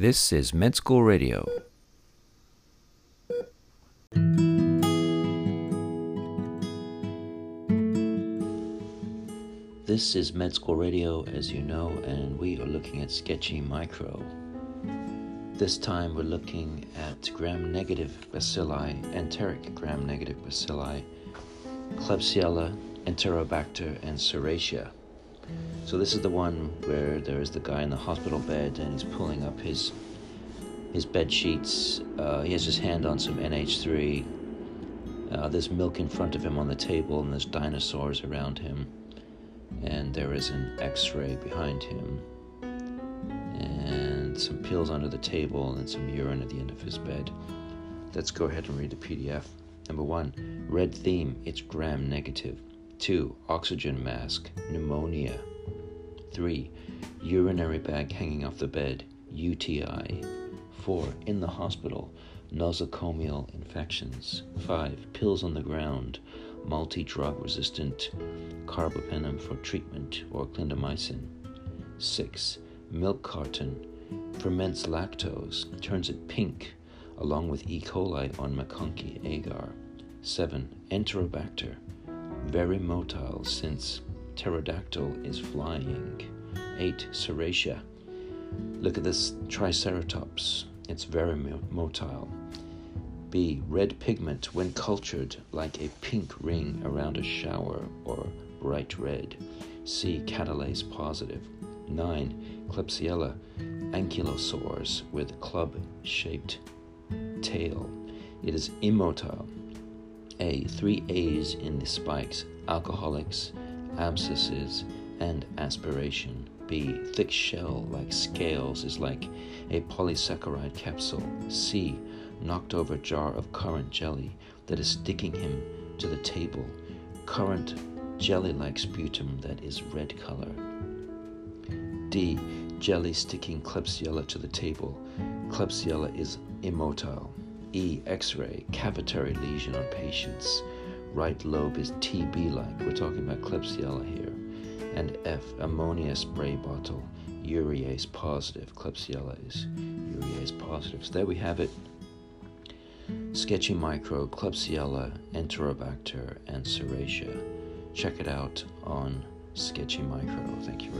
This is Med School Radio. This is Med School Radio, as you know, and we are looking at Sketchy Micro. This time we're looking at gram negative bacilli, enteric gram negative bacilli, Klebsiella, Enterobacter, and Serratia. So this is the one where there is the guy in the hospital bed and he's pulling up his his bed sheets. Uh, he has his hand on some NH3. Uh, there's milk in front of him on the table, and there's dinosaurs around him. And there is an X-ray behind him, and some pills under the table, and some urine at the end of his bed. Let's go ahead and read the PDF. Number one, red theme. It's gram negative. Two, oxygen mask. Pneumonia. Three, urinary bag hanging off the bed. UTI. 4. In the hospital, nosocomial infections. 5. Pills on the ground, multi drug resistant carbapenem for treatment or clindamycin. 6. Milk carton ferments lactose, turns it pink, along with E. coli on MacConkey agar. 7. Enterobacter, very motile since pterodactyl is flying. 8. Serratia. Look at this Triceratops. It's very motile. B. Red pigment when cultured like a pink ring around a shower or bright red. C. Catalase positive. 9. Klebsiella ankylosaurs with club shaped tail. It is immotile. A. Three A's in the spikes alcoholics, abscesses, and aspiration. B. Thick shell like scales is like a polysaccharide capsule. C. Knocked over jar of currant jelly that is sticking him to the table. Currant jelly like sputum that is red color. D. Jelly sticking Klebsiella to the table. Klebsiella is immotile. E. X ray, cavitary lesion on patients. Right lobe is TB like. We're talking about Klebsiella here and F. Ammonia spray bottle, urease positive. Klebsiella is urease positive. So there we have it. Sketchy micro, Klebsiella, Enterobacter, and Serratia. Check it out on Sketchy Micro. Thank you very much.